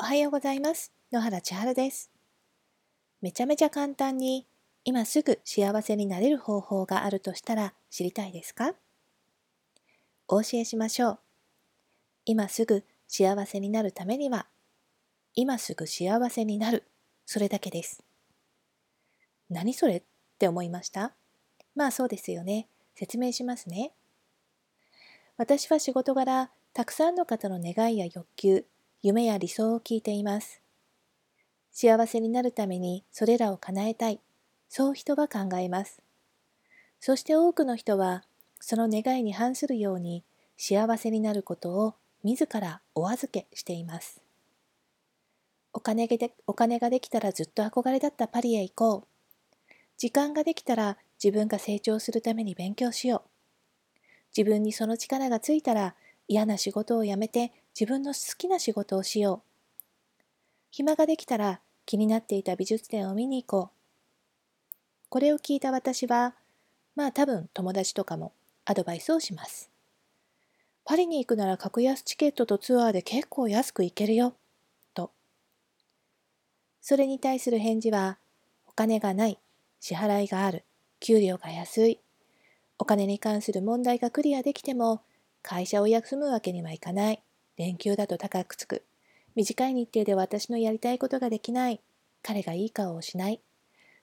おはようございます。野原千春です。めちゃめちゃ簡単に今すぐ幸せになれる方法があるとしたら知りたいですか？お教えしましょう。今すぐ幸せになるためには、今すぐ幸せになる、それだけです。何それって思いました？まあそうですよね。説明しますね。私は仕事柄、たくさんの方の願いや欲求、夢や理想を聞いています。幸せになるためにそれらを叶えたい。そう人は考えます。そして多くの人は、その願いに反するように幸せになることを自らお預けしています。お金がでお金ができたらずっと憧れだったパリへ行こう。時間ができたら自分が成長するために勉強しよう。自分にその力がついたら嫌な仕事を辞めて自分の好きな仕事をしよう。暇ができたら気になっていた美術展を見に行こう。これを聞いた私は、まあ多分友達とかもアドバイスをします。パリに行くなら格安チケットとツアーで結構安く行けるよ。と。それに対する返事は、お金がない、支払いがある、給料が安い。お金に関する問題がクリアできても、会社を休むわけにはいかない。連休だと高くつく。短い日程で私のやりたいことができない。彼がいい顔をしない。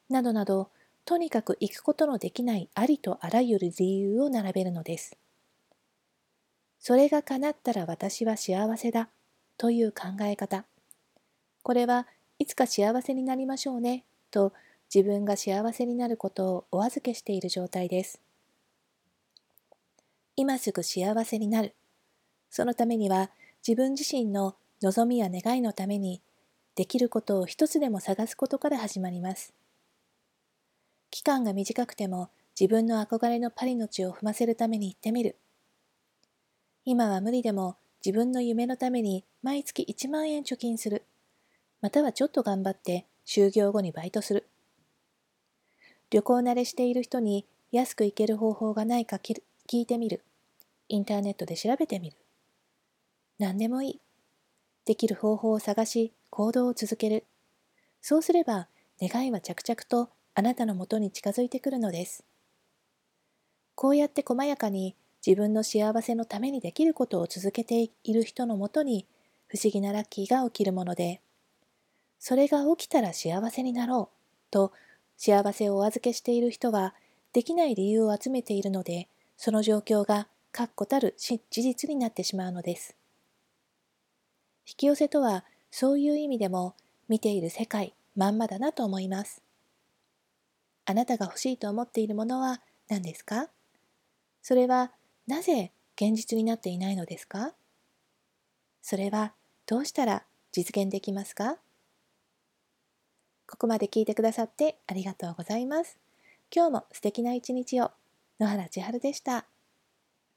などなど、とにかく行くことのできないありとあらゆる理由を並べるのです。それが叶ったら私は幸せだという考え方。これはいつか幸せになりましょうねと自分が幸せになることをお預けしている状態です。今すぐ幸せになる。そのためには自分自身の望みや願いのためにできることを一つでも探すことから始まります。期間が短くても自分の憧れのパリの地を踏ませるために行ってみる。今は無理でも自分の夢のために毎月1万円貯金する。またはちょっと頑張って就業後にバイトする。旅行慣れしている人に安く行ける方法がないか聞いてみる。インターネットで調べてみる。何でもいい。できる方法を探し行動を続ける。そうすれば願いは着々とあなたのもとに近づいてくるのです。こうやって細やかに自分の幸せのためにできることを続けている人のもとに不思議なラッキーが起きるもので、それが起きたら幸せになろうと幸せをお預けしている人はできない理由を集めているので、その状況が確固たる事実になってしまうのです。引き寄せとはそういう意味でも見ている世界まんまだなと思います。あなたが欲しいと思っているものは何ですか？それはなぜ現実になっていないのですか？それはどうしたら実現できますか？ここまで聞いてくださってありがとうございます。今日も素敵な一日を野原千春でした。